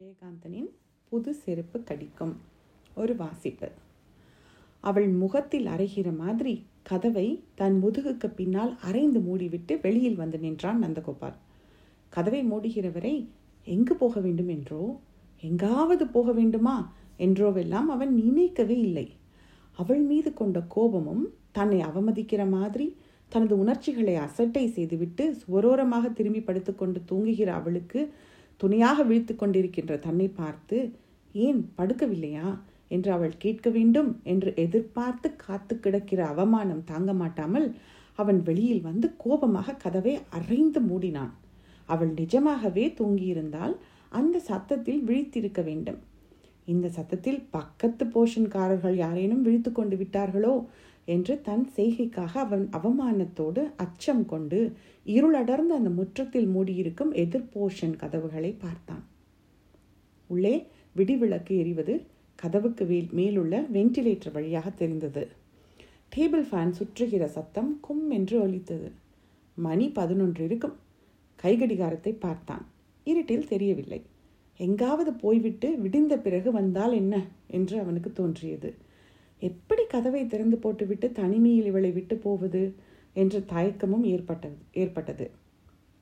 விஜயகாந்தனின் புது செருப்பு கடிக்கும் ஒரு வாசிப்பு. அவள் முகத்தில் அரைகிற மாதிரி கதவை தன் முதுகுக்கு பின்னால் அரைந்து மூடிவிட்டு வெளியில் வந்து நின்றான் நந்தகோபால். கதவை மூடுகிறவரை எங்கு போக வேண்டும் என்றோ? எங்காவது போக வேண்டுமா? என்றோவெல்லாம் அவன் நினைக்கவே இல்லை. அவள் மீது கொண்ட கோபமும் தன்னை அவமதிக்கிற மாதிரி தனது உணர்ச்சிகளை அசட்டை செய்துவிட்டு சுவரோரமாக திரும்பி படுத்துக்கொண்டு தூங்குகிற அவளுக்கு துணையாக விழித்து கொண்டிருக்கின்ற தன்னை பார்த்து ஏன் படுக்கவில்லையா என்று அவள் கேட்க வேண்டும் என்று எதிர்பார்த்து காத்து கிடக்கிற அவமானம் தாங்க மாட்டாமல் அவன் வெளியில் வந்து கோபமாக கதவை அரைந்து மூடினான். அவள் நிஜமாகவே தூங்கியிருந்தால் அந்த சத்தத்தில் விழித்திருக்க வேண்டும். இந்த சத்தத்தில் பக்கத்து போஷன்காரர்கள் யாரேனும் விழித்து கொண்டு விட்டார்களோ? என்று தன் செய்கைக்காக அவன் அவமானத்தோடு அச்சம் கொண்டு இருளடர்ந்த அந்த முற்றத்தில் மூடியிருக்கும் எதிர்போஷன் கதவுகளை பார்த்தான். உள்ளே விடிவிளக்கு எரிவது கதவுக்கு வேல் மேலுள்ள வென்டிலேட்டர் வழியாக தெரிந்தது. டேபிள் ஃபேன் சுற்றுகிற சத்தம் கும் என்று ஒலித்தது. மணி பதினொன்று இருக்கும். கைகடிகாரத்தை பார்த்தான். இருட்டில் தெரியவில்லை. எங்காவது போய்விட்டு விடிந்த பிறகு வந்தால் என்ன? என்று அவனுக்கு தோன்றியது. எப்படி கதவை திறந்து போட்டுவிட்டு தனிமையில் இவளை விட்டு போவது என்ற தயக்கமும் ஏற்பட்டது ஏற்பட்டது.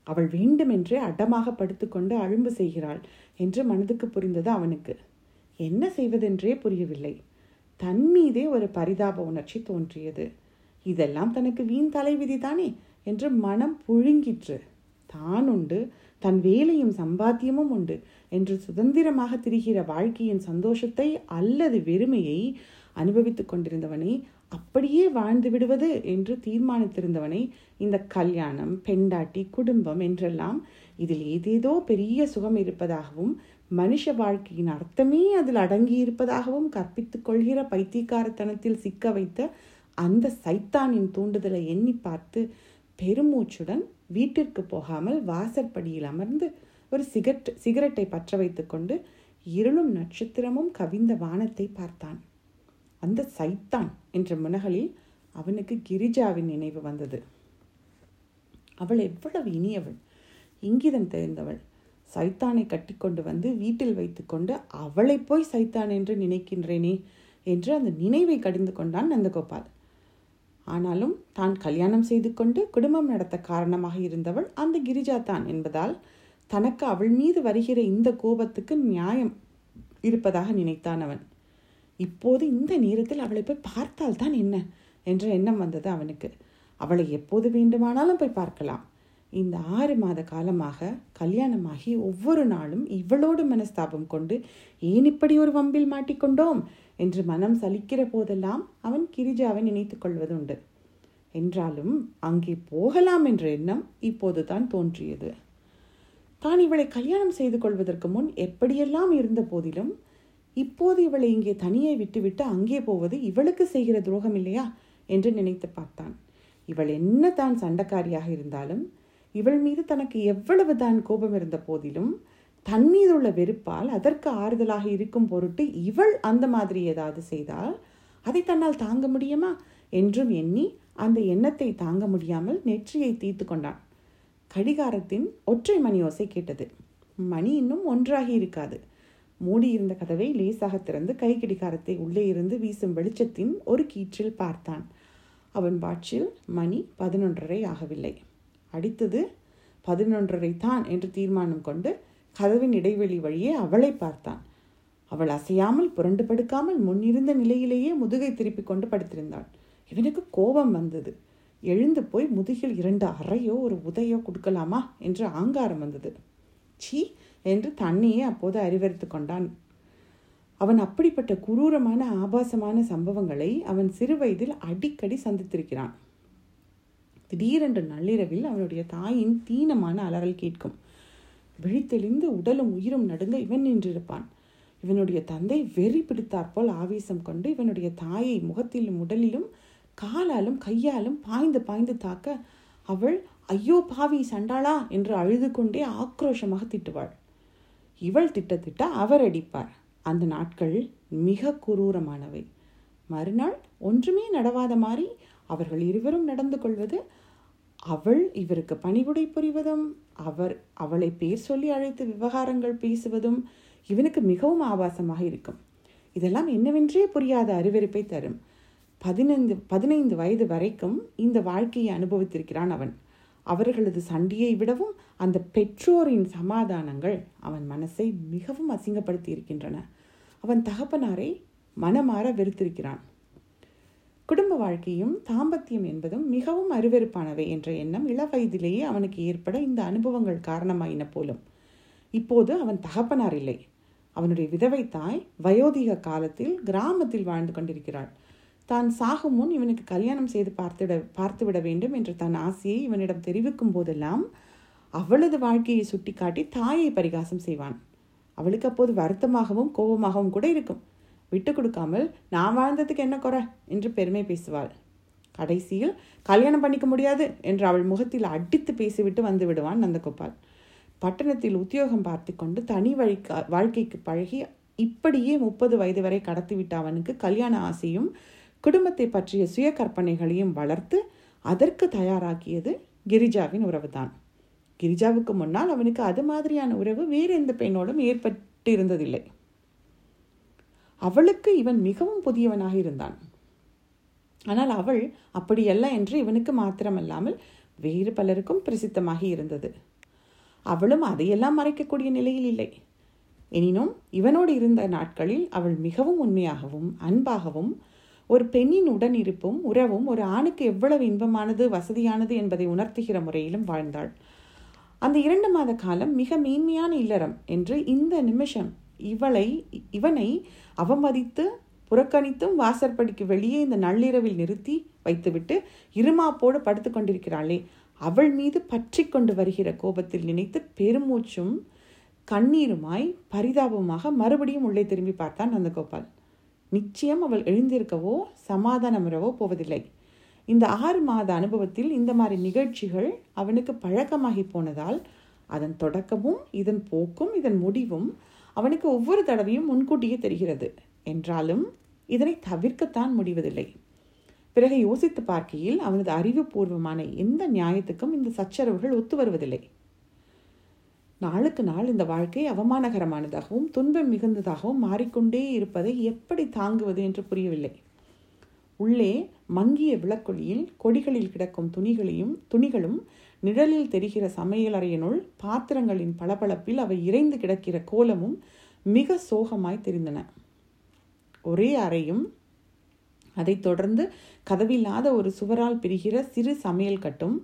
அவள் வேண்டுமென்றே அடமாக படுத்துக்கொண்டு அழும்பு செய்கிறாள் என்று மனதுக்கு புரிந்தது அவனுக்கு. என்ன செய்வதென்றே புரியவில்லை. தன் மீதே ஒரு பரிதாப உணர்ச்சி தோன்றியது. இதெல்லாம் தனக்கு வீண் தலைவிதி தானே என்று மனம் புழுங்கிற்று. தான் உண்டு தன் வேலையும் சம்பாத்தியமும் உண்டு என்று சுதந்திரமாக திரிகிற வாழ்க்கையின் சந்தோஷத்தை அல்லது வெறுமையை அனுபவித்துக் கொண்டிருந்தவனை அப்படியே வாழ்ந்து விடுவது என்று தீர்மானித்திருந்தவனை இந்த கல்யாணம் பெண்டாட்டி குடும்பம் என்றெல்லாம் இதில் ஏதேதோ பெரிய சுகம் இருப்பதாகவும் மனுஷ வாழ்க்கையின் அர்த்தமே அதில் அடங்கி இருப்பதாகவும் கற்பித்துக் கொள்கிற பைத்தியக்காரத்தனத்தில் சிக்க வைத்த அந்த சைத்தானின் தூண்டுதலை எண்ணி பார்த்து பெருமூச்சுடன் வீட்டிற்கு போகாமல் வாசற்படியில் அமர்ந்து ஒரு சிகரெட் சிகரெட்டை பற்ற வைத்துக்கொண்டு இருளும் நட்சத்திரமும் கவிந்த வானத்தை பார்த்தான். அந்த சைத்தான் என்ற முனகலில் அவனுக்கு கிரிஜாவின் நினைவு வந்தது. அவள் எவ்வளவு இனியவள். இங்கிதம் தெரிந்தவள். சைத்தானை கட்டிக்கொண்டு வந்து வீட்டில் வைத்துக்கொண்டு அவளை போய் சைத்தான் என்று நினைக்கின்றேனே என்று அந்த நினைவை கடிந்து கொண்டான் நந்தகோபால். ஆனாலும் தான் கல்யாணம் செய்து கொண்டு குடும்பம் நடத்த காரணமாக இருந்தவள் அந்த கிரிஜா தான் என்பதால் தனக்கு அவள் மீது வருகிற இந்த கோபத்துக்கு நியாயம் இருப்பதாக நினைத்தான் அவன். இப்போது இந்த நேரத்தில் அவளை போய் பார்த்தால்தான் என்ன? என்ற எண்ணம் வந்தது அவனுக்கு. அவளை எப்போது வேண்டுமானாலும் போய் பார்க்கலாம். இந்த ஆறு மாத காலமாக கல்யாணமாகி ஒவ்வொரு நாளும் இவளோடு மனஸ்தாபம் கொண்டு ஏன் இப்படி ஒரு வம்பில் மாட்டிக்கொண்டோம்? என்று மனம் சலிக்கிற போதெல்லாம் அவன் கிரிஜாவை நினைத்து கொள்வதுண்டு. என்றாலும் அங்கே போகலாம் என்ற எண்ணம் இப்போது தான் தோன்றியது. தான் இவளை கல்யாணம் செய்து கொள்வதற்கு முன் எப்படியெல்லாம் இருந்த போதிலும் இப்போது இவளை இங்கே தனியே விட்டுவிட்டு அங்கே போவது இவளுக்கு செய்கிற துரோகம் இல்லையா? என்று நினைத்து பார்த்தான். இவள் என்ன தான் சண்டக்காரியாக இருந்தாலும் இவள் மீது தனக்கு எவ்வளவு தான் கோபம் இருந்த போதிலும் தன் மீது உள்ள வெறுப்பால் அதற்கு ஆறுதலாக இருக்கும் பொருட்டு இவள் அந்த மாதிரி ஏதாவது செய்தால் அதை தன்னால் தாங்க முடியுமா? என்றும் எண்ணி அந்த எண்ணத்தை தாங்க முடியாமல் நெற்றியை தீர்த்து கொண்டான். கடிகாரத்தின் ஒற்றை மணி ஓசை கேட்டது. மணி இன்னும் ஒன்றாகி இருக்காது. மூடியிருந்த கதவை லேசாக திறந்து கைக்கடிகாரத்தை உள்ளே இருந்து வீசும் வெளிச்சத்தின் ஒரு கீற்றில் பார்த்தான். அவன் வாட்சில் மணி பதினொன்றரை ஆகவில்லை. அடித்தது பதினொன்றரை தான் என்று தீர்மானம் கொண்டு கதவின் இடைவெளி வழியே அவளை பார்த்தான். அவள் அசையாமல் புரண்டு படுக்காமல் முன்னிருந்த நிலையிலேயே முதுகை திருப்பி கொண்டு படுத்திருந்தாள். இவனுக்கு கோபம் வந்தது. எழுந்து போய் முதுகில் இரண்டு அறையோ ஒரு உதையோ கொடுக்கலாமா? என்று ஆங்காரம் வந்தது. சீ என்று தன்னையே அப்போது அறிவறுத்து கொண்டான். அவன் அப்படிப்பட்ட குரூரமான ஆபாசமான சம்பவங்களை அவன் சிறுவயதில் அடிக்கடி சந்தித்திருக்கிறான். திடீரென்று நள்ளிரவில் அவனுடைய தாயின் தீனமான அலறல் கேட்கும். விழித்தெளிந்து உடலும் உயிரும் நடுங்க இவன் நின்றிருப்பான். இவனுடைய தந்தை வெறி பிடித்தாற்போல் ஆவேசம் கொண்டு இவனுடைய தாயை முகத்திலும் உடலிலும் காலாலும் கையாலும் பாய்ந்து பாய்ந்து தாக்க அவள் ஐயோ பாவி சண்டாளா என்று அழுது கொண்டே ஆக்ரோஷமாக திட்டுவாள். இவள் திட்ட அவர் அடிப்பார். அந்த நாட்கள் மிக குரூரமானவை. மறுநாள் ஒன்றுமே நடவாத மாதிரி அவர்கள் இருவரும் நடந்து கொள்வது அவள் இவருக்கு பணிவுடை புரிவதும் அவர் அவளை பேர் சொல்லி அழைத்து விவகாரங்கள் பேசுவதும் இவனுக்கு மிகவும் ஆபாசமாக இருக்கும். இதெல்லாம் என்னவென்றே புரியாத அறிவிருப்பை தரும். பதினைந்து பதினைந்து வயது வரைக்கும் இந்த வாழ்க்கையை அனுபவித்திருக்கிறான் அவன். அவர்களது சண்டையை விடவும் அந்த பெற்றோரின் சமாதானங்கள் அவன் மனசை மிகவும் அசிங்கப்படுத்தி இருக்கின்றன அவன் தகப்பனாரை மனமாற வெறுத்திருக்கிறான். குடும்ப வாழ்க்கையும் தாம்பத்தியம் என்பதும் மிகவும் அருவெருப்பானவை என்ற எண்ணம் இளவயதிலேயே அவனுக்கு ஏற்பட இந்த அனுபவங்கள் காரணமாயின போலும். இப்போது அவன் தகப்பனார் இல்லை. அவனுடைய விதவை தாய் வயோதிக காலத்தில் கிராமத்தில் வாழ்ந்து கொண்டிருக்கிறாள். தான் சாகும் முன் இவனுக்கு கல்யாணம் செய்து பார்த்துட பார்த்துவிட வேண்டும் என்ற தன் ஆசையை இவனிடம் தெரிவிக்கும் போதெல்லாம் அவளது வாழ்க்கையை சுட்டிக்காட்டி தாயை பரிகாசம் செய்வான். அவளுக்கு அப்போது வருத்தமாகவும் கோபமாகவும் கூட இருக்கும். விட்டு கொடுக்காமல் நான் வாழ்ந்ததுக்கு என்ன குறை? என்று பெருமை பேசுவாள். கடைசியில் கல்யாணம் பண்ணிக்க முடியாது என்று அவள் முகத்தில் அடித்து பேசிவிட்டு வந்து விடுவான் நந்தகோபால். பட்டணத்தில் உத்தியோகம் பார்த்து கொண்டு தனி வழி வாழ்க்கைக்கு பழகி இப்படியே முப்பது வயது வரை கடத்திவிட்ட அவனுக்கு கல்யாண ஆசையும் குடும்பத்தை பற்றிய சுய கற்பனைகளையும் வளர்த்து அதற்கு தயாராக்கியது கிரிஜாவின் உறவுதான். கிரிஜாவுக்கு முன்னால் அவனுக்கு அது மாதிரியான உறவு வேறு எந்த பெண்ணோடும் ஏற்பட்டு இருந்ததில்லை அவளுக்கு இவன் மிகவும் புதியவனாக இருந்தான். ஆனால் அவள் அப்படியல்ல என்று இவனுக்கு மாத்திரமல்லாமல் வேறு பலருக்கும் பிரசித்தமாகி இருந்தது. அவளும் அதையெல்லாம் மறைக்கக்கூடிய நிலையில் இல்லை. எனினும் இவனோடு இருந்த நாட்களில் அவள் மிகவும் உண்மையாகவும் அன்பாகவும் ஒரு பெண்ணின் உடனிருப்பும் உறவும் ஒரு ஆணுக்கு எவ்வளவு இன்பமானது வசதியானது என்பதை உணர்த்துகிற முறையிலும் வாழ்ந்தாள். அந்த இரண்டு மாத காலம் மிக மேன்மையான இல்லறம் என்று இந்த நிமிஷம் இவளை இவனை அவமதித்து புறக்கணித்தும் வாசற்படிக்கு வெளியே இந்த நள்ளிரவில் நிறுத்தி வைத்துவிட்டு இருமாப்போடு படுத்து கொண்டிருக்கிறாளே. அவள் மீது பற்றி கொண்டு வருகிற கோபத்தில் நினைத்து பெருமூச்சும் கண்ணீருமாய் பரிதாபமாக மறுபடியும் உள்ளே திரும்பி பார்த்தான் நந்தகோபால். நிச்சயம் அவள் எழுந்திருக்கவோ சமாதானமுறவோ போவதில்லை. இந்த ஆறு மாத அனுபவத்தில் இந்த மாதிரி நிகழ்ச்சிகள் அவனுக்கு பழக்கமாகி போனதால் அதன் தொடக்கமும் இதன் போக்கும் இதன் முடிவும் அவனுக்கு ஒவ்வொரு தடவையும் முன்கூட்டியே தெரிகிறது. என்றாலும் இதனை தவிர்க்கத்தான் முடிவதில்லை. பிறகு யோசித்து பார்க்கையில் அவனது அறிவுபூர்வமான எந்த நியாயத்துக்கும் இந்த சச்சரவுகள் ஒத்து வருவதில்லை. நாளுக்கு நாள் இந்த வாழ்க்கை அவமானகரமானதாகவும் துன்பம் மிகுந்ததாகவும் மாறிக்கொண்டே இருப்பதை எப்படி தாங்குவது என்று புரியவில்லை. உள்ளே மங்கிய விளக்கொலியில் கொடிகளில் கிடக்கும் துணிகளையும் துணிகளும் நிழலில் தெரிகிற சமையலறையினுள் பாத்திரங்களின் பளபளப்பில் அவை இறைந்து கிடக்கிற கோலமும் மிக சோகமாய் தெரிந்தன. ஒரே அறையும் அதைத் தொடர்ந்து கதவில்லாத ஒரு சுவரால் பிரிகிற சிறு சமையல் கட்டும்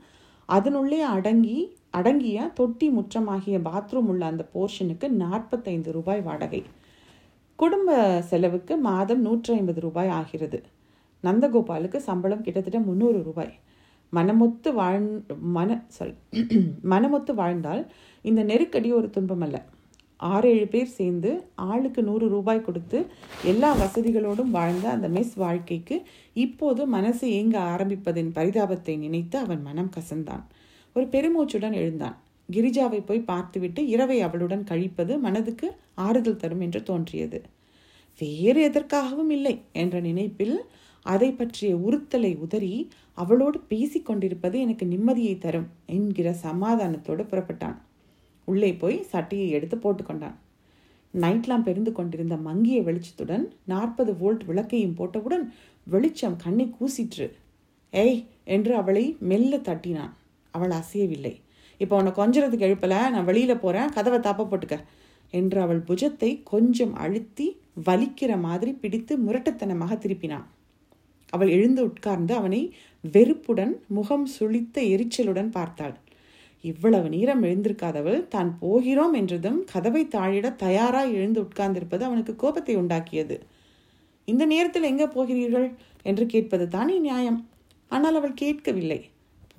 அதனுள்ளே அடங்கி அடங்கிய தொட்டி முற்றமாகிய பாத்ரூம் உள்ள அந்த போர்ஷனுக்கு நாற்பத்தைந்து ரூபாய் வாடகை. குடும்ப செலவுக்கு மாதம் நூற்றி ஐம்பது ரூபாய் ஆகிறது. நந்தகோபாலுக்கு சம்பளம் கிட்டத்தட்ட முந்நூறு ரூபாய். மனமொத்து வாழ் மன சாரி மனமொத்து வாழ்ந்தால் இந்த நெருக்கடி ஒரு துன்பம் அல்ல. ஆறு ஏழு பேர் சேர்ந்து ஆளுக்கு நூறு ரூபாய் கொடுத்து எல்லா வசதிகளோடும் வாழ்ந்த அந்த மெஸ் வாழ்க்கைக்கு இப்போது மனசு ஏங்க ஆரம்பிப்பதின் பரிதாபத்தை நினைத்து அவன் மனம் கசந்தான். ஒரு பெருமூச்சுடன் எழுந்தான். கிரிஜாவை போய் பார்த்துவிட்டு இரவை அவளுடன் கழிப்பது மனதுக்கு ஆறுதல் தரும் என்று தோன்றியது. வேறு எதற்காகவும் இல்லை என்ற நினைப்பில் அதை பற்றிய உறுத்தலை உதறி அவளோடு பேசிக் கொண்டிருப்பது எனக்கு நிம்மதியை தரும் என்கிற சமாதானத்தோடு புறப்பட்டான். உள்ளே போய் சட்டையை எடுத்து போட்டுக்கொண்டான் நைட்லாம் பெருந்து கொண்டிருந்த மங்கிய வெளிச்சத்துடன் நாற்பது வோல்ட் விளக்கையும் போட்டவுடன் வெளிச்சம் கண்ணை கூசிற்று. ஏய்! என்று அவளை மெல்ல தட்டினான். அவள் அசையவில்லை. இப்போ உன்னை கொஞ்சறதுக்கு எழுப்பலை நான் வெளியில் போகிறேன் கதவை தாப்ப போட்டுக்க என்று அவள் புஜத்தை கொஞ்சம் அழுத்தி வலிக்கிற மாதிரி பிடித்து முரட்டத்தனமாக திருப்பினான். அவள் எழுந்து உட்கார்ந்து அவனை வெறுப்புடன் முகம் சுளித்த எரிச்சலுடன் பார்த்தாள். இவ்வளவு நேரம் எழுந்திருக்காதவள் தான் போகிறோம் என்றதும் கதவை தாழிட தயாராக எழுந்து உட்கார்ந்திருப்பது அவனுக்கு கோபத்தை உண்டாக்கியது. இந்த நேரத்தில் எங்கே போகிறீர்கள்? என்று கேட்பது தானே நியாயம். ஆனால் அவள் கேட்கவில்லை.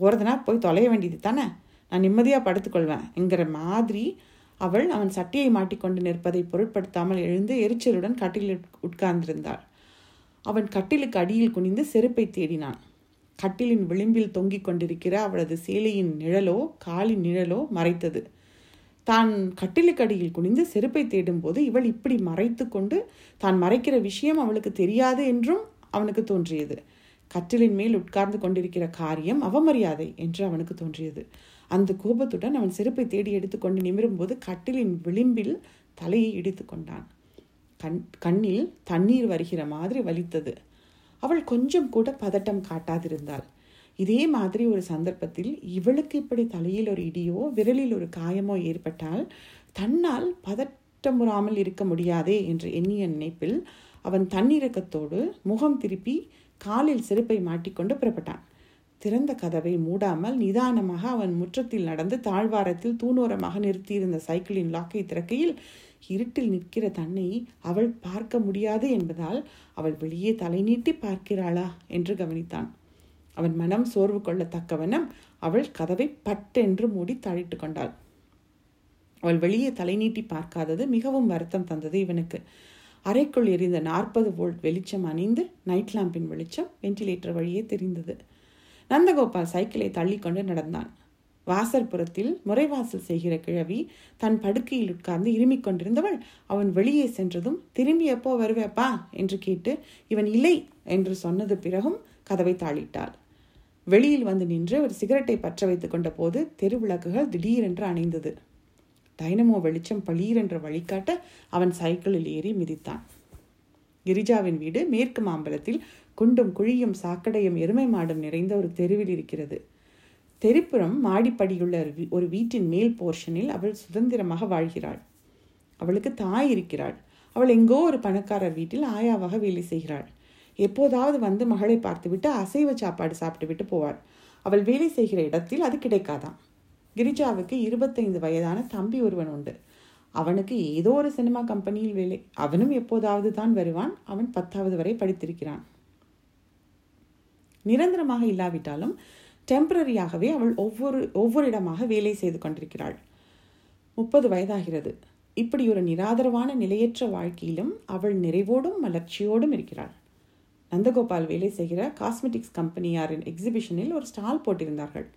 போகிறதுனா போய் தொலைய வேண்டியது தானே? நான் நிம்மதியாக படுத்துக்கொள்வேன் என்கிற மாதிரி அவள் அவன் சட்டையை மாட்டிக்கொண்டு நிற்பதை பொருட்படுத்தாமல் எழுந்து எரிச்சலுடன் கட்டிலில் உட்கார்ந்திருந்தாள். அவன் கட்டிலுக்கு அடியில் குனிந்து செருப்பை தேடினான். கட்டிலின் விளிம்பில் தொங்கிக் கொண்டிருக்கிற அவளது சேலையின் நிழலோ காலின் நிழலோ மறைத்தது. தான் கட்டிலுக்கடியில் குனிந்து செருப்பை தேடும்போது இவள் இப்படி மறைத்து கொண்டு தான் மறைக்கிற விஷயம் அவளுக்கு தெரியாது என்றும் அவனுக்கு தோன்றியது. கட்டிலின் மேல் உட்கார்ந்து கொண்டிருக்கிற காரியம் அவமரியாதை என்று அவனுக்கு தோன்றியது. அந்த கோபத்துடன் அவன் செருப்பை தேடி எடுத்துக்கொண்டு நிமிரும்போது கட்டிலின் விளிம்பில் தலையை இடித்து கொண்டான். கண் கண்ணில் தண்ணீர் வருகிற மாதிரி வலித்தது. அவள் கொஞ்சம் கூட பதட்டம் காட்டாதிருந்தாள். இதே மாதிரி ஒரு சந்தர்ப்பத்தில் இவளுக்கு இப்படி தலையில் ஒரு இடியோ விரலில் ஒரு காயமோ ஏற்பட்டால் தன்னால் பதட்டமுறாமல் இருக்க முடியாதே என்று எண்ணிய நினைப்பில் அவன் தன்னிறக்கத்தோடு முகம் திருப்பி காலில் செருப்பை மாட்டிக்கொண்டு புறப்பட்டான். திறந்த கதவை மூடாமல் நிதானமாக அவன் முற்றத்தில் நடந்து தாழ்வாரத்தில் தூணோரமாக நிறுத்தியிருந்த சைக்கிளின் லாக்கை திறக்கையில் இருட்டில் நிற்கிற தன்னை அவள் பார்க்க முடியாது என்பதால் அவள் வெளியே தலை நீட்டி பார்க்கிறாளா என்று கவனித்தான். அவன் மனம் சோர்வு கொள்ளத்தக்கவனம் அவள் கதவை பட்டென்று மூடி தாழிட்டு கொண்டாள். அவள் வெளியே தலை நீட்டி பார்க்காதது மிகவும் வருத்தம் தந்தது இவனுக்கு. அறைக்குள் எரிந்த நாற்பது வோல்ட் வெளிச்சம் அணிந்து நைட் லாம்பின் வெளிச்சம் வென்டிலேட்டர் வழியே தெரிந்தது. நந்தகோபால் சைக்கிளை தள்ளிக்கொண்டு நடந்தான். வாசற்புறத்தில் முறைவாசல் செய்கிற கிழவி தன் படுக்கையில் உட்கார்ந்து இருமிக் கொண்டிருந்தவள் அவன் வெளியே சென்றதும் திரும்பி எப்போ வருவேப்பா? என்று கேட்டு இவன் இல்லை என்று சொன்னது பிறகும் கதவை தாளிட்டாள். வெளியில் வந்து நின்று ஒரு சிகரெட்டை பற்ற வைத்துக் கொண்ட போது தெருவிளக்குகள் திடீரென்று அணைந்தது. டைனமோ வெளிச்சம் பளீரென்று வழிகாட்ட அவன் சைக்கிளில் ஏறி மிதித்தான். கிரிஜாவின் வீடு மேற்கு மாம்பலத்தில் குண்டும் குழியும் சாக்கடையும் எருமை மாடும் நிறைந்த ஒரு தெருவில் இருக்கிறது. தெருப்புறம் மாடிப்படியுள்ள ஒரு வீட்டின் மேல் போர்ஷனில் அவள் சுதந்திரமாக வாழ்கிறாள். அவளுக்கு தாய் இருக்கிறாள். அவள் எங்கோ ஒரு பணக்காரர் வீட்டில் ஆயாவாக வேலை செய்கிறாள். எப்போதாவது வந்து மகளை பார்த்துவிட்டு அசைவ சாப்பாடு சாப்பிட்டு விட்டு போவாள். அவள் வேலை செய்கிற இடத்தில் அது கிடைக்காதான் கிரிஜாவுக்கு இருபத்தைந்து வயதான தம்பி ஒருவன் உண்டு. அவனுக்கு ஏதோ ஒரு சினிமா கம்பெனியில் வேலை. அவனும் எப்போதாவது தான் வருவான். அவன் பத்தாவது வரை படித்திருக்கிறான். நிரந்தரமாக இல்லாவிட்டாலும் டெம்பரரியாகவே அவள் ஒவ்வொரு ஒவ்வொரு இடமாக வேலை செய்து கொண்டிருக்கிறாள். முப்பது வயதாகிறது. இப்படி ஒரு நிராதரவான நிலையற்ற வாழ்க்கையிலும் அவள் நிறைவோடும் மலர்ச்சியோடும் இருக்கிறாள். நந்தகோபால் வேலை செய்கிற காஸ்மெட்டிக்ஸ் கம்பெனியாரின் எக்ஸிபிஷனில் ஒரு ஸ்டால் போட்டிருந்தார்கள்.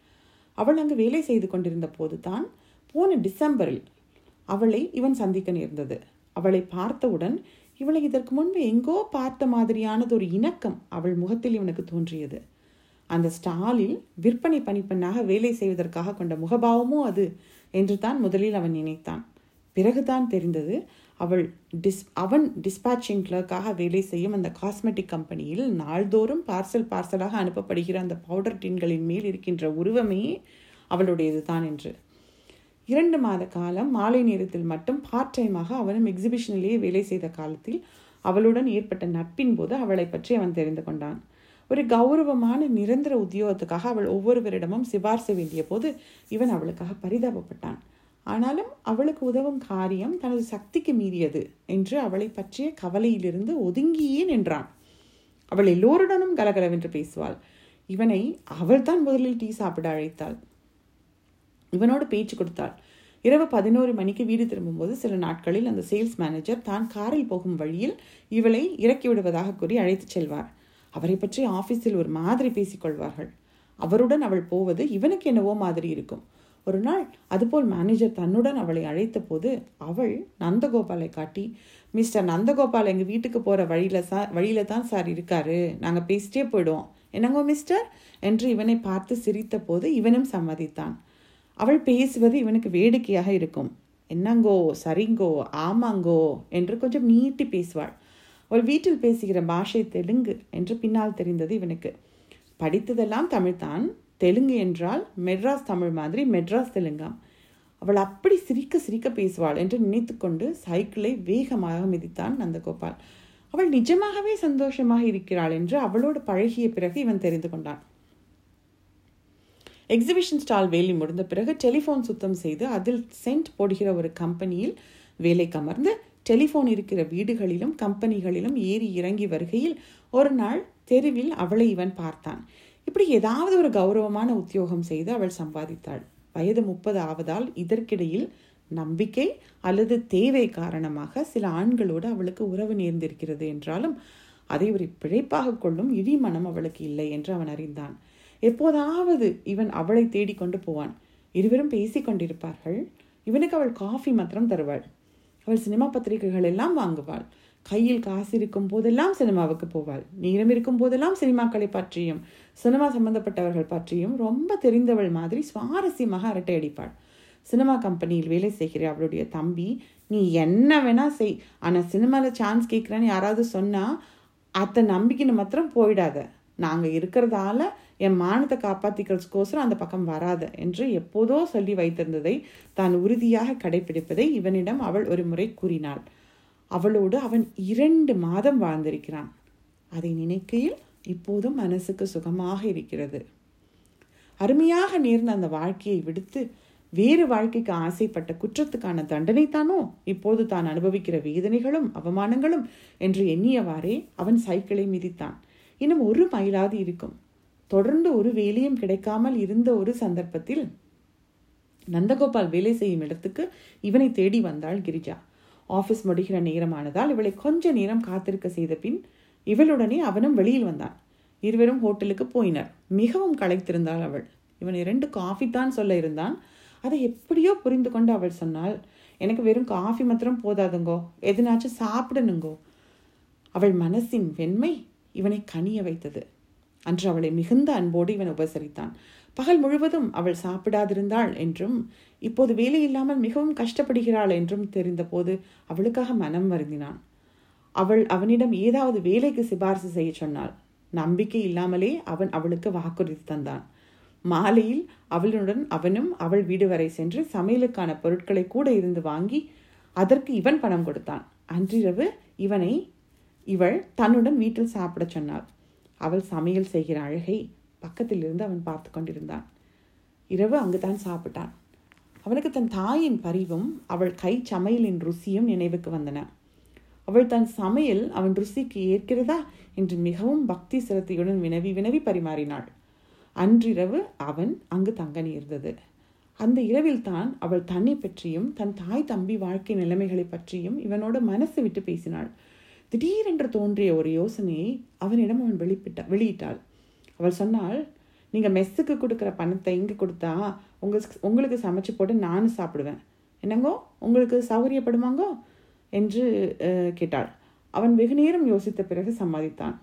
அவள் அங்கு வேலை செய்து கொண்டிருந்த போது தான் போன டிசம்பரில் அவளை இவன் சந்திக்க நேர்ந்தது. அவளை பார்த்தவுடன் இவளை இதற்கு முன்பு எங்கோ பார்த்த மாதிரியானது ஒரு இணக்கம் அவள் முகத்தில் இவனுக்கு தோன்றியது. அந்த ஸ்டாலில் விற்பனை பணிப்பெண்ணாக வேலை செய்வதற்காக கொண்ட முகபாவமோ அது? என்று தான் முதலில் அவன் நினைத்தான். பிறகுதான் தெரிந்தது அவள் டிஸ் அவன் டிஸ்பேச்சிங் கிளர்க்காக வேலை செய்யும் அந்த காஸ்மெட்டிக் கம்பெனியில் நாள்தோறும் பார்சல் பார்சலாக அனுப்பப்படுகிற அந்த பவுடர் டின்களின் மேல் இருக்கின்ற உருவமே அவளுடையது தான் என்று. இரண்டு மாத காலம் மாலை நேரத்தில் மட்டும் பார்ட் டைமாக அவனும் எக்ஸிபிஷனிலேயே வேலை செய்த காலத்தில் அவளுடன் ஏற்பட்ட நட்பின் போது அவளை பற்றி அவன் தெரிந்து கொண்டான். ஒரு கௌரவமான நிரந்தர உத்தியோகத்துக்காக அவள் ஒவ்வொருவரிடமும் சிபார்சு வேண்டிய போது இவன் அவளுக்காக பரிதாபப்பட்டான். ஆனாலும் அவளுக்கு உதவும் காரியம் தனது சக்திக்கு மீறியது என்று அவளை பற்றிய கவலையிலிருந்து ஒதுங்கியே நின்றான். அவள் எல்லோருடனும் கலகலவென்று பேசுவாள். இவனை அவள்தான் முதலில் டீ சாப்பிட அழைத்தாள். இவனோடு பேச்சு கொடுத்தாள். இரவு பதினோரு மணிக்கு வீடு திரும்பும்போது சில நாட்களில் அந்த சேல்ஸ் மேனேஜர் தான் காரில் போகும் வழியில் இவளை இறக்கி விடுவதாக கூறி அழைத்துச் செல்வார். அவரை பற்றி ஆஃபீஸில் ஒரு மாதிரி பேசிக்கொள்வார்கள் அவருடன் அவள் போவது இவனுக்கு என்னவோ மாதிரி இருக்கும். ஒரு நாள் அதுபோல் மேனேஜர் தன்னுடன் அவளை அழைத்த போது அவள் நந்தகோபாலை காட்டி மிஸ்டர் நந்தகோபால் எங்கள் வீட்டுக்கு போகிற வழியில் சா வழியில தான் சார் இருக்காரு. நாங்கள் பேசிட்டே போயிடுவோம். என்னங்கோ மிஸ்டர் என்று இவனை பார்த்து சிரித்த போது இவனும் சம்மதித்தான். அவள் பேசுவது இவனுக்கு வேடிக்கையாக இருக்கும். என்னங்கோ சரிங்கோ ஆமாங்கோ என்று கொஞ்சம் நீட்டி பேசுவாள். அவள் வீட்டில் பேசுகிற பாஷை தெலுங்கு என்று பின்னால் தெரிந்தது இவனுக்கு. படித்ததெல்லாம் தமிழ்தான். தெலுங்கு என்றால் மெட்ராஸ் தமிழ் மாதிரி மெட்ராஸ் தெலுங்காம் அவள் அப்படி சிரிக்க சிரிக்க பேசுவாள் என்று நினைத்துக்கொண்டு சைக்கிளை வேகமாக மிதித்தான் நந்தகோபால். அவள் நிஜமாகவே சந்தோஷமாக இருக்கிறாள் என்று அவளோடு பழகிய பிறகு இவன் தெரிந்து கொண்டான். எக்ஸிபிஷன் ஸ்டால் வேலை முடிந்த பிறகு டெலிஃபோன் சுத்தம் செய்து அதில் சென்ட் போடுகிற ஒரு கம்பெனியில் வேலை கமர்ந்து டெலிஃபோன் இருக்கிற வீடுகளிலும் கம்பெனிகளிலும் ஏறி இறங்கி வருகையில் ஒரு நாள் தெருவில் அவளை இவன் பார்த்தான். இப்படி ஏதாவது ஒரு கௌரவமான உத்தியோகம் செய்து அவள் சம்பாதித்தாள். வயது முப்பது ஆவதால் இதற்கிடையில் நம்பிக்கை அல்லது தேவை காரணமாக சில ஆண்களோடு அவளுக்கு உறவு நேர்ந்திருக்கிறது என்றாலும் அதை ஒரு பிழைப்பாக கொள்ளும் இடி மனம் அவளுக்கு இல்லை என்று அவன் அறிந்தான். எப்போதாவது இவன் அவளை தேடிக்கொண்டு போவான். இருவரும் பேசி கொண்டிருப்பார்கள். இவனுக்கு அவள் காஃபி மாத்திரம் தருவாள். அவள் சினிமா பத்திரிகைகள் எல்லாம் வாங்குவாள். கையில் காசு இருக்கும் போதெல்லாம் சினிமாவுக்கு போவாள். நேரம் இருக்கும் போதெல்லாம் சினிமாக்களை பற்றியும் சினிமா சம்பந்தப்பட்டவர்கள் பற்றியும் ரொம்ப தெரிந்தவள் மாதிரி சுவாரஸ்யமாக அரட்டை அடிப்பாள். சினிமா கம்பெனியில் வேலை செய்கிற அவளுடைய தம்பி நீ என்ன வேணா செய். ஆனால் சினிமாவில் சான்ஸ் கேட்குறேன்னு யாராவது சொன்னால் அத்தை நம்பிக்கைன்னு மாத்திரம் போயிடாத. நாங்கள் இருக்கிறதால என் மானத்தை காப்பாற்றிக்கிறதுக்கோசரம் அந்த பக்கம் வராத என்று எப்போதோ சொல்லி வைத்திருந்ததை தான் உறுதியாக கடைபிடிப்பதை இவனிடம் அவள் ஒரு முறை கூறினாள். அவளோடு அவன் இரண்டு மாதம் வாழ்ந்திருக்கிறான். அதை நினைக்கையில் இப்போதும் மனசுக்கு சுகமாக இருக்கிறது. அருமையாக நேர்ந்த அந்த வாழ்க்கையை விடுத்து வேறு வாழ்க்கைக்கு ஆசைப்பட்ட குற்றத்துக்கான தண்டனை தானோ இப்போது தான் அனுபவிக்கிற வேதனைகளும் அவமானங்களும் என்று எண்ணியவாறே அவன் சைக்கிளை மிதித்தான். இன்னும் ஒரு மைலாது இருக்கும். தொடர்ந்து ஒரு வேலையும் கிடைக்காமல் இருந்த ஒரு சந்தர்ப்பத்தில் நந்தகோபால் வேலை செய்யும் இடத்துக்கு இவனை தேடி வந்தாள் கிரிஜா. ஆஃபீஸ் முடிகிற நேரமானதால் இவளை கொஞ்ச நேரம் காத்திருக்க செய்த பின் இவளுடனே அவனும் வெளியில் வந்தான். இருவரும் ஹோட்டலுக்கு போயினர். மிகவும் களைத்திருந்தாள் அவள். இவன் இரண்டு காஃபி தான் சொல்ல இருந்தான். அதை எப்படியோ புரிந்து கொண்டு அவள் சொன்னாள் எனக்கு வெறும் காஃபி மாத்திரம் போதாதுங்கோ. எதுனாச்சும் சாப்பிடணுங்கோ. அவள் மனசின் வெண்மை இவனை கனிய வைத்தது. அன்று அவளை மிகுந்த அன்போடு இவன் உபசரித்தான். பகல் முழுவதும் அவள் சாப்பிடாதிருந்தாள் என்றும் இப்போது வேலை இல்லாமல் மிகவும் கஷ்டப்படுகிறாள் என்றும் தெரிந்தபோது அவளுக்காக மனம் வருந்தினான். அவள் அவனிடம் ஏதாவது வேலைக்கு சிபாரிசு செய்ய சொன்னாள். நம்பிக்கை இல்லாமலே அவன் அவளுக்கு வாக்குறுதி தந்தான். மாலையில் அவளுடன் அவனும் அவள் வீடு வரை சென்று சமையலுக்கான பொருட்களை கூட இருந்து வாங்கி அதற்கு இவன் பணம் கொடுத்தான். அன்றிரவு இவனை இவள் தன்னுடன் வீட்டில் சாப்பிடச் சொன்னாள். அவள் சமையல் செய்கிற அழகை பக்கத்தில் இருந்து அவன் பார்த்து கொண்டிருந்தான். இரவு அங்குதான் சாப்பிட்டான். அவனுக்கு தன் தாயின் பரிவும் அவள் கை சமையலின் ருசியும் நினைவுக்கு வந்தன. அவள் தன் சமையல் அவன் ருசிக்கு ஏற்கிறதா என்று மிகவும் பக்தி சிரத்தையுடன் வினவி வினவி பரிமாறினாள். அன்றிரவு அவன் அங்கு தங்க நேர்ந்தது. அந்த இரவில் தான் அவள் தன்னை பற்றியும் தன் தாய் தம்பி வாழ்க்கை நிலைமைகளை பற்றியும் இவனோட மனசு விட்டு பேசினாள். திடீரென்று தோன்றிய ஒரு யோசனையை அவனிடம் அவன் வெளிப்பிட்ட வெளியிட்டாள். அவள் சொன்னாள் நீங்கள் மெஸ்ஸுக்கு கொடுக்குற பணத்தை இங்கே கொடுத்தா உங்களுக்கு உங்களுக்கு சமைச்சு போட்டு நானும் சாப்பிடுவேன். என்னங்கோ? உங்களுக்கு சௌகரியப்படுமாங்கோ? என்று கேட்டாள். அவன் வெகு நேரம் யோசித்த பிறகு சம்மதித்தான்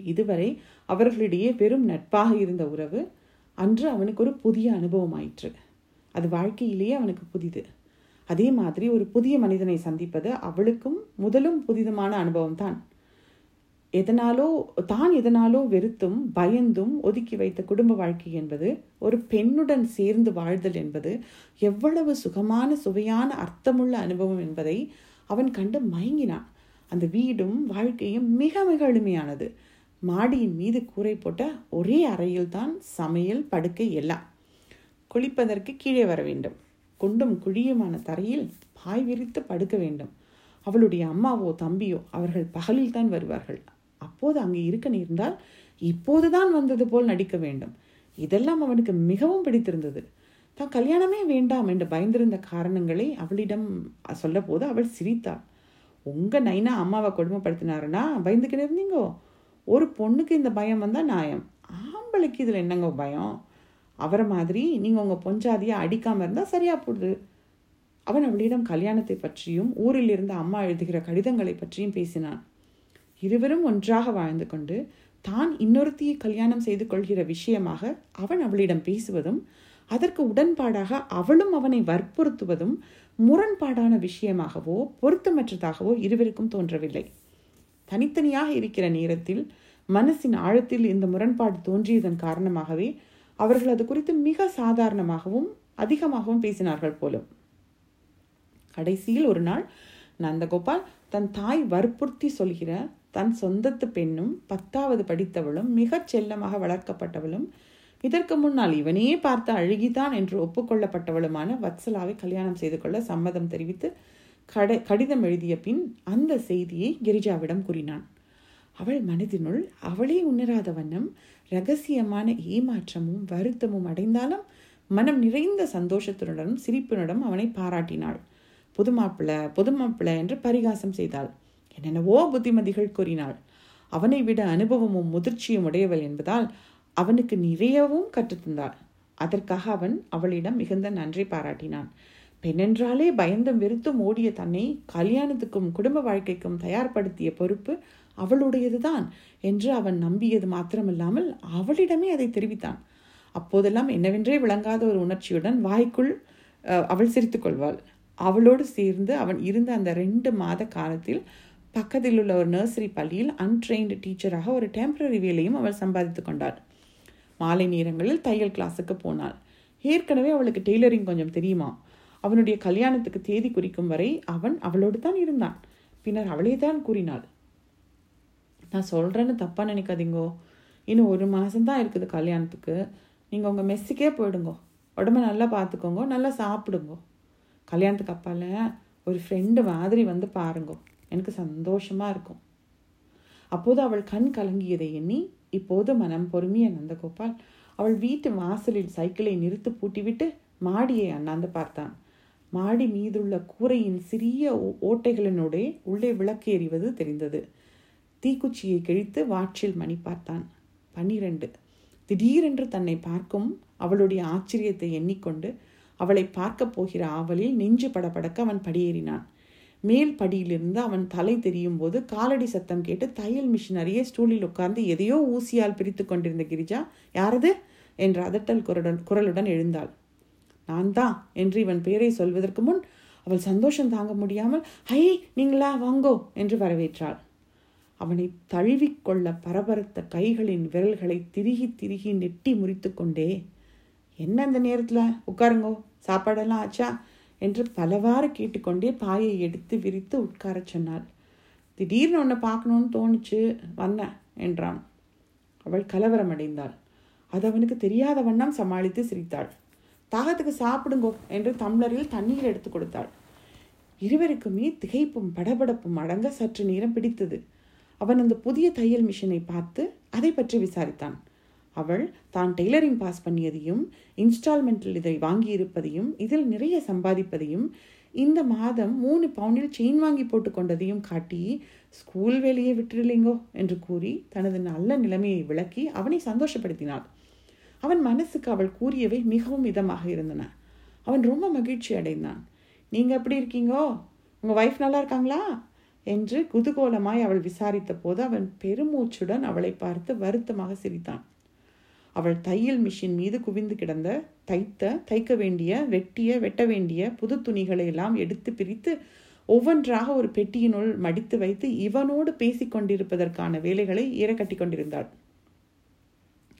இதுவரை அவர்களிடையே வெறும் நட்பாக இருந்த உறவு அன்று அவனுக்கு ஒரு புதிய அனுபவம் ஆயிற்று அது வாழ்க்கையிலேயே அவனுக்கு புதிது. அதே மாதிரி ஒரு புதிய மனிதனை சந்திப்பது அவளுக்கும் முதலும் புதிதமான அனுபவம் தான் எதனாலோ தான் எதனாலோ வெறுத்தும் பயந்தும் ஒதுக்கி வைத்த குடும்ப வாழ்க்கை என்பது ஒரு பெண்ணுடன் சேர்ந்து வாழ்தல் என்பது எவ்வளவு சுகமான சுவையான அர்த்தமுள்ள அனுபவம் என்பதை அவன் கண்டு மயங்கினான். அந்த வீடும் வாழ்க்கையும் மிக மிக எளிமையானது மாடியின் மீது கூரை போட்ட ஒரே அறையில் தான் சமையல் படுக்கை எல்லாம். குளிப்பதற்கு கீழே வர வேண்டும். குண்டும் குழியுமான தரையில் பாய் விரித்து படுக்க வேண்டும். அவளுடைய அம்மாவோ தம்பியோ அவர்கள் பகலில் தான் வருவார்கள். அப்போது அங்கே இருக்க நேர்ந்தால் இப்போதுதான் வந்தது போல் நடிக்க வேண்டும். இதெல்லாம் அவனுக்கு மிகவும் பிடித்திருந்தது. தான் கல்யாணமே வேண்டாம் என்று பயந்திருந்த காரணங்களை அவளிடம் சொல்ல போது அவள் சிரித்தாள். உங்கள் நைனா அம்மாவை கொடுமைப்படுத்தினாருன்னா பயந்துக்கிட்டு இருந்தீங்கோ. ஒரு பொண்ணுக்கு இந்த பயம் வந்தால் நியாயம். ஆம்பளைக்கு இதில் என்னங்க பயம்? அவரை மாதிரி நீங்கள் உங்கள் பொஞ்சாதியை அடிக்காமல் இருந்தால் சரியாக போடுது. அவன் அவளிடம் கல்யாணத்தை பற்றியும் ஊரில் இருந்த அம்மா எழுதுகிற கடிதங்களை பற்றியும் பேசினான். இருவரும் ஒன்றாக வாழ்ந்து கொண்டு தான் இன்னொருத்தியை கல்யாணம் செய்து கொள்கிற விஷயமாக அவன் அவளிடம் பேசுவதும் அதற்கு உடன்பாடாக அவளும் அவனை வற்புறுத்துவதும் முரண்பாடான விஷயமாகவோ பொருத்தமற்றதாகவோ இருவருக்கும் தோன்றவில்லை. தனித்தனியாக இருக்கிற நேரத்தில் மனசின் ஆழத்தில் இந்த முரண்பாடு தோன்றியதன் காரணமாகவே அவர்கள் அது குறித்து மிக சாதாரணமாகவும் அதிகமாகவும் பேசினார்கள் போலும். கடைசியில் ஒரு நாள் நந்தகோபால் தன் தாய் வற்புறுத்தி சொல்கிற தன் சொந்தத்து பெண்ணும் பத்தாவது படித்தவளும் மிகச் செல்லமாக வளர்க்கப்பட்டவளும் இதற்கு முன்னால் இவனே பார்த்து அழுகிதான் என்று ஒப்புக்கொள்ளப்பட்டவளுமான வத்சலாவை கல்யாணம் செய்து கொள்ள சம்மதம் தெரிவித்து கட கடிதம் எழுதிய பின் அந்த செய்தியை கிரிஜாவிடம் கூறினான். அவள் மனதினுள் அவளே உணராத வண்ணம் ரகசியமான ஏமாற்றமும் வருத்தமும் அடைந்தாலும் மனம் நிறைந்த சந்தோஷத்தினுடனும் சிரிப்பினுடன் அவனை பாராட்டினாள். புதுமாப்பிள புதுமாப்பிள என்று பரிகாசம் செய்தாள். என்னென்னவோ புத்திமதிகள் கூறினாள். அவனை விட அனுபவமும் முதிர்ச்சியும் உடையவள் என்பதால் அவனுக்கு நிறையவும் கற்றுத்தந்தாள் அதற்காக அவன் அவளிடம் மிகுந்த நன்றி பாராட்டினான். பெண்ணென்றாலே பயந்தும் வெறுத்தும் ஓடிய தன்னை கல்யாணத்துக்கும் குடும்ப வாழ்க்கைக்கும் தயார்படுத்திய பொறுப்பு அவளுடையதுதான் என்று அவன் நம்பியது மாத்திரமில்லாமல் அவளிடமே அதை தெரிவித்தான். அப்போதெல்லாம் என்னவென்றே விளங்காத ஒரு உணர்ச்சியுடன் வாய்க்குள் அவள் சிரித்துக்கொள்வாள் அவளோடு சேர்ந்து அவன் இருந்த அந்த ரெண்டு மாத காலத்தில் பக்கத்தில் உள்ள ஒரு நர்சரி பள்ளியில் அன்ட்ரெயின்டு டீச்சராக ஒரு டெம்பரரி வேலையும் அவள் சம்பாதித்து கொண்டாள். மாலை நேரங்களில் தையல் கிளாஸுக்கு போனாள். ஏற்கனவே அவளுக்கு டெய்லரிங் கொஞ்சம் தெரியுமா? அவனுடைய கல்யாணத்துக்கு தேதி குறிக்கும் வரை அவன் அவளோடு தான் இருந்தான். பின்னர் அவளே தான் கூறினாள். நான் சொல்கிறேன்னு தப்பாக நினைக்காதீங்கோ. இன்னும் ஒரு மாதம்தான் இருக்குது கல்யாணத்துக்கு. நீங்கள் உங்கள் மெஸ்ஸுக்கே போயிடுங்கோ. உடம்ப நல்லா பார்த்துக்கோங்க நல்லா சாப்பிடுங்கோ. கல்யாணத்துக்கு அப்பால ஒரு ஃப்ரெண்டு மாதிரி வந்து பாருங்கோ. எனக்கு சந்தோஷமாக இருக்கும். அப்போது அவள் கண் கலங்கியதை எண்ணி இப்போது மனம் பொறுமிய நந்தகோபால் அவள் வீட்டு வாசலில் சைக்கிளை நிறுத்து பூட்டிவிட்டு மாடியை அண்ணாந்து பார்த்தான். மாடி மீதுள்ள கூரையின் சிறிய ஓ- உள்ளே விளக்கு எறிவது தெரிந்தது. தீக்குச்சியை கிழித்து வாட்சில் மணி பார்த்தான். பன்னிரண்டு. திடீரென்று தன்னை பார்க்கும் அவளுடைய ஆச்சரியத்தை எண்ணிக்கொண்டு அவளை பார்க்கப் போகிற ஆவலில் நெஞ்சு படபடக்க அவன் படியேறினான். மேல் படியிலிருந்து அவன் தலை தெரியும் போது காலடி சத்தம் கேட்டு தையல் மிஷின் அருகே ஸ்டூலில் உட்கார்ந்து எதையோ ஊசியால் பிரித்து கொண்டிருந்த கிரிஜா யாரது? என்ற அதட்டல் குரலுடன் குரலுடன் எழுந்தாள். நான் தான் என்று இவன் பெயரை சொல்வதற்கு முன் அவள் சந்தோஷம் தாங்க முடியாமல் ஹை நீங்களா வாங்கோ என்று வரவேற்றாள். அவனை தழுவிக்கொள்ள பரபரத்த கைகளின் விரல்களை திருகி திருகி நெட்டி முறித்து கொண்டே என்ன அந்த நேரத்தில்? உட்காருங்கோ சாப்பாடெல்லாம் ஆச்சா? என்று பலவாறு கேட்டுக்கொண்டே பாயை எடுத்து விரித்து உட்காரச் சொன்னாள். திடீர்னு உன்னை பார்க்கணும்னு தோணுச்சு வந்தேன் என்றான். அவள் கலவரம் அடைந்தாள். அது அவனுக்கு தெரியாத வண்ணம் சமாளித்து சிரித்தாள். தாகத்துக்கு சாப்பிடுங்கோ என்று தம்ளரில் தண்ணீர் எடுத்து கொடுத்தாள். இருவருக்குமே திகைப்பும் படபடப்பும் அடங்க சற்று நேரம் பிடித்தது. அவன் அந்த புதிய தையல் மிஷினை பார்த்து அதை பற்றி விசாரித்தான். அவள் தான் டெய்லரிங் பாஸ் பண்ணியதையும் இன்ஸ்டால்மெண்ட்டில் இதை வாங்கியிருப்பதையும் இதில் நிறைய சம்பாதிப்பதையும் இந்த மாதம் மூணு பவுண்டில் செயின் வாங்கி போட்டுக்கொண்டதையும் காட்டி ஸ்கூல் வேலையை விட்டுடலைங்கோ என்று கூறி தனது நல்ல நிலைமையை விளக்கி அவனை சந்தோஷப்படுத்தினாள். அவன் மனசுக்கு அவள் கூறியவை மிகவும் இதமாக இருந்தன. அவன் ரொம்ப மகிழ்ச்சி அடைந்தான். நீங்கள் எப்படி இருக்கீங்கோ? உங்கள் ஒய்ஃப் நல்லா இருக்காங்களா? என்று குதூகோலமாய் அவள் விசாரித்த போது அவன் பெருமூச்சுடன் அவளை பார்த்து வருத்தமாக சிரித்தான். அவள் தையல் மிஷின் மீது குவிந்து கிடந்த தைத்த தைக்க வேண்டிய வெட்டிய வெட்ட வேண்டிய புது துணிகளை எல்லாம் எடுத்து பிரித்து ஒவ்வொன்றாக ஒரு பெட்டியினுள் மடித்து வைத்து இவனோடு பேசிக்கொண்டிருப்பதற்கான வேலைகளை ஈரக்கட்டி கொண்டிருந்தாள்.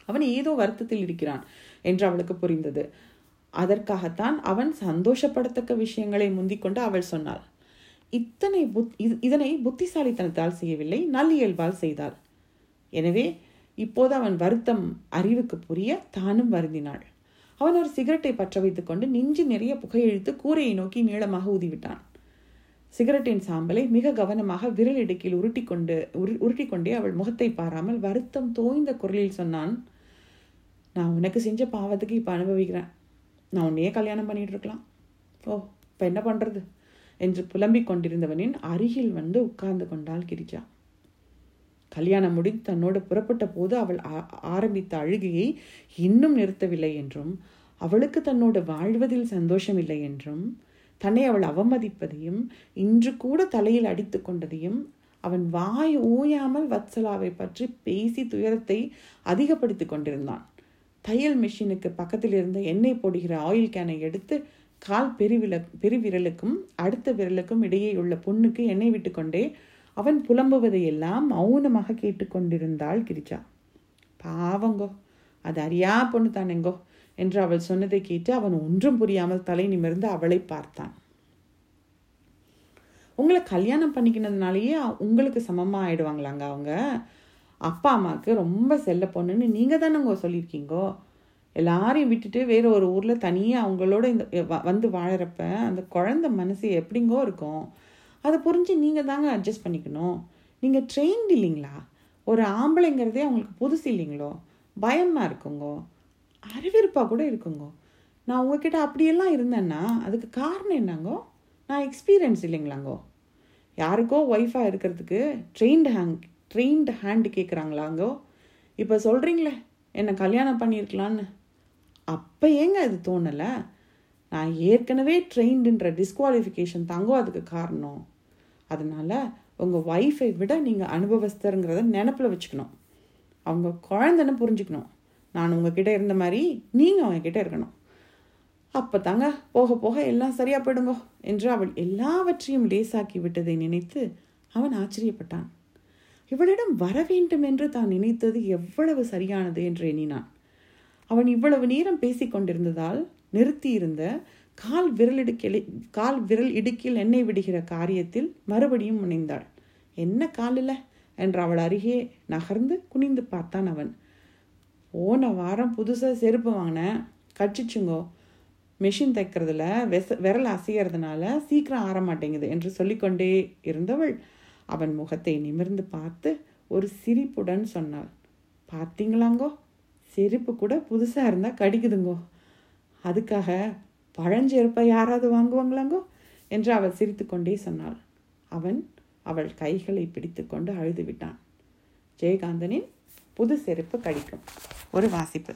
அவன் ஏதோ வருத்தத்தில் இருக்கிறான் என்று அவளுக்கு புரிந்தது. அதற்காகத்தான் அவன் சந்தோஷப்படத்தக்க விஷயங்களை முந்திக்கொண்டு அவள் சொன்னாள். இத்தனை புத் இதனை புத்திசாலித்தனத்தால் செய்யவில்லை நல்லியல்பால் செய்தாள். எனவே இப்போது அவன் வருத்தம் அறிவுக்கு புரிய தானும் வருந்தினாள். அவன் ஒரு சிகரெட்டை பற்ற வைத்துக்கொண்டு நெஞ்சு நிறைய புகையெழுத்து கூரையை நோக்கி நீளமாக ஊதிவிட்டான். சிகரெட்டின் சாம்பலை மிக கவனமாக விரல் இடுக்கில் உருட்டி கொண்டு உரு உருட்டிக்கொண்டே அவள் முகத்தை பாராமல் வருத்தம் தோய்ந்த குரலில் சொன்னான் நான் உனக்கு செஞ்ச பாவத்துக்கு இப்போ அனுபவிக்கிறேன். நான் உன்னையே கல்யாணம் பண்ணிட்டு இருக்கலாம். ஓ இப்போ என்ன பண்ணுறது என்று புலம்பிக் கொண்டிருந்தவனின் அருகில் வந்து உட்கார்ந்து கொண்டாள் கிரிஜா. கல்யாணம் முடிந்து தன்னோடு புறப்பட்ட போது அவள் ஆ- ஆரம்பித்த அழுகையை இன்னும் நிறுத்தவில்லை என்றும் அவளுக்கு தன்னோடு வாழ்வதில் சந்தோஷமில்லை என்றும் தன்னை அவள் அவமதிப்பதையும் இன்று கூட தலையில் அடித்து கொண்டதையும் அவன் வாய் ஓயாமல் வத்சலாவை பற்றி பேசி துயரத்தை அதிகப்படுத்திக் கொண்டிருந்தான். தையல் மிஷினுக்கு பக்கத்தில் இருந்த எண்ணெய் போடுகிற ஆயில் கேனை எடுத்து கால் பெருவில பெருவிரலுக்கும் அடுத்த விரலுக்கும் இடையே உள்ள புண்ணுக்கு எண்ணெய் விட்டுக்கொண்டே அவன் புலம்புவதையெல்லாம் மௌனமாக கேட்டுக்கொண்டிருந்தாள் கிரிஜா. பாவங்கோ அது அறியா பொண்ணு தானேங்கோ என்று அவள் சொன்னதை கேட்டு அவன் ஒன்றும் புரியாமல் தலை நிமிர்ந்து அவளை பார்த்தான். உங்களை கல்யாணம் பண்ணிக்கினதுனாலேயே உங்களுக்கு சமமாக ஆயிடுவாங்களாங்க அவங்க? அப்பா அம்மாவுக்கு ரொம்ப செல்ல பொண்ணுன்னு நீங்கள் தானேங்க சொல்லியிருக்கீங்கோ? எல்லாரையும் விட்டுட்டு வேற ஒரு ஊரில் தனியாக அவங்களோட இந்த வந்து வாழறப்ப அந்த குழந்தை மனசு எப்படிங்கோ இருக்கும். அதை புரிஞ்சு நீங்கள் தாங்க அட்ஜஸ்ட் பண்ணிக்கணும். நீங்கள் ட்ரெயின்டு இல்லைங்களா? ஒரு ஆம்பளைங்கிறதே அவங்களுக்கு புதுசு இல்லைங்களோ? பயமாக இருக்குங்கோ. அறிவிருப்பாக கூட இருக்குங்கோ. நான் உங்ககிட்ட அப்படியெல்லாம் இருந்தேன்னா அதுக்கு காரணம் என்னங்கோ? நான் எக்ஸ்பீரியன்ஸ் இல்லைங்களாங்கோ. யாருக்கோ ஒய்ஃபாக இருக்கிறதுக்கு ட்ரெயின்டு ஹேண்ட் ட்ரெயின்டு ஹேண்டு கேட்குறாங்களாங்கோ இப்போ சொல்கிறீங்களே என்னை கல்யாணம் பண்ணியிருக்கலான்னு அப்போ ஏங்க அது தோணலை? நான் ஏற்கனவே ட்ரெயின்டுன்ற டிஸ்குவாலிஃபிகேஷன் தாங்கோ அதுக்கு காரணம். அதனால் உங்கள் ஒய்ஃபை விட நீங்கள் அனுபவஸ்தருங்கிறத நினப்பில் வச்சுக்கணும். அவங்க குழந்தைன்னு புரிஞ்சுக்கணும். நான் உங்ககிட்ட இருந்த மாதிரி நீங்கள் அவங்கக்கிட்ட இருக்கணும். அப்போ தாங்க போக போக எல்லாம் சரியாக போயிடுங்கோ என்று அவள் எல்லாவற்றையும் லேசாக்கி விட்டதை நினைத்து அவன் ஆச்சரியப்பட்டான். இவளிடம் வர வேண்டும் என்று தான் நினைத்தது எவ்வளவு சரியானது என்று எண்ணினான். அவன் இவ்வளவு நேரம் பேசிக்கொண்டிருந்ததால் நிறுத்தியிருந்த கால் விரல் இடுக்கில் கால் விரல் இடுக்கில் எண்ணெய் விடுகிற காரியத்தில் மறுபடியும் முனைந்தாள். என்ன காலில்? என்று அவள் அருகே நகர்ந்து குனிந்து பார்த்தான் அவன். போன வாரம் புதுசாக செருப்பு வாங்கினேன் கட்சிச்சுங்கோ மிஷின் தைக்கிறதுல வெச விரல் அசையறதுனால சீக்கிரம் ஆற மாட்டேங்குது என்று சொல்லிக்கொண்டே இருந்தவள் அவன் முகத்தை நிமிர்ந்து பார்த்து ஒரு சிரிப்புடன் சொன்னாள். பார்த்தீங்களாங்கோ? செருப்பு கூட புதுசாக இருந்தால் கடிக்குதுங்கோ. அதுக்காக பழஞ்செருப்பை யாராவது வாங்குவாங்களாங்கோ? என்று அவள் சிரித்துக்கொண்டே சொன்னாள். அவன் அவள் கைகளை பிடித்துக்கொண்டு அழுது விட்டான். ஜெயகாந்தனின் புது செருப்பு கடிக்கும். ஒரு வாசிப்பு.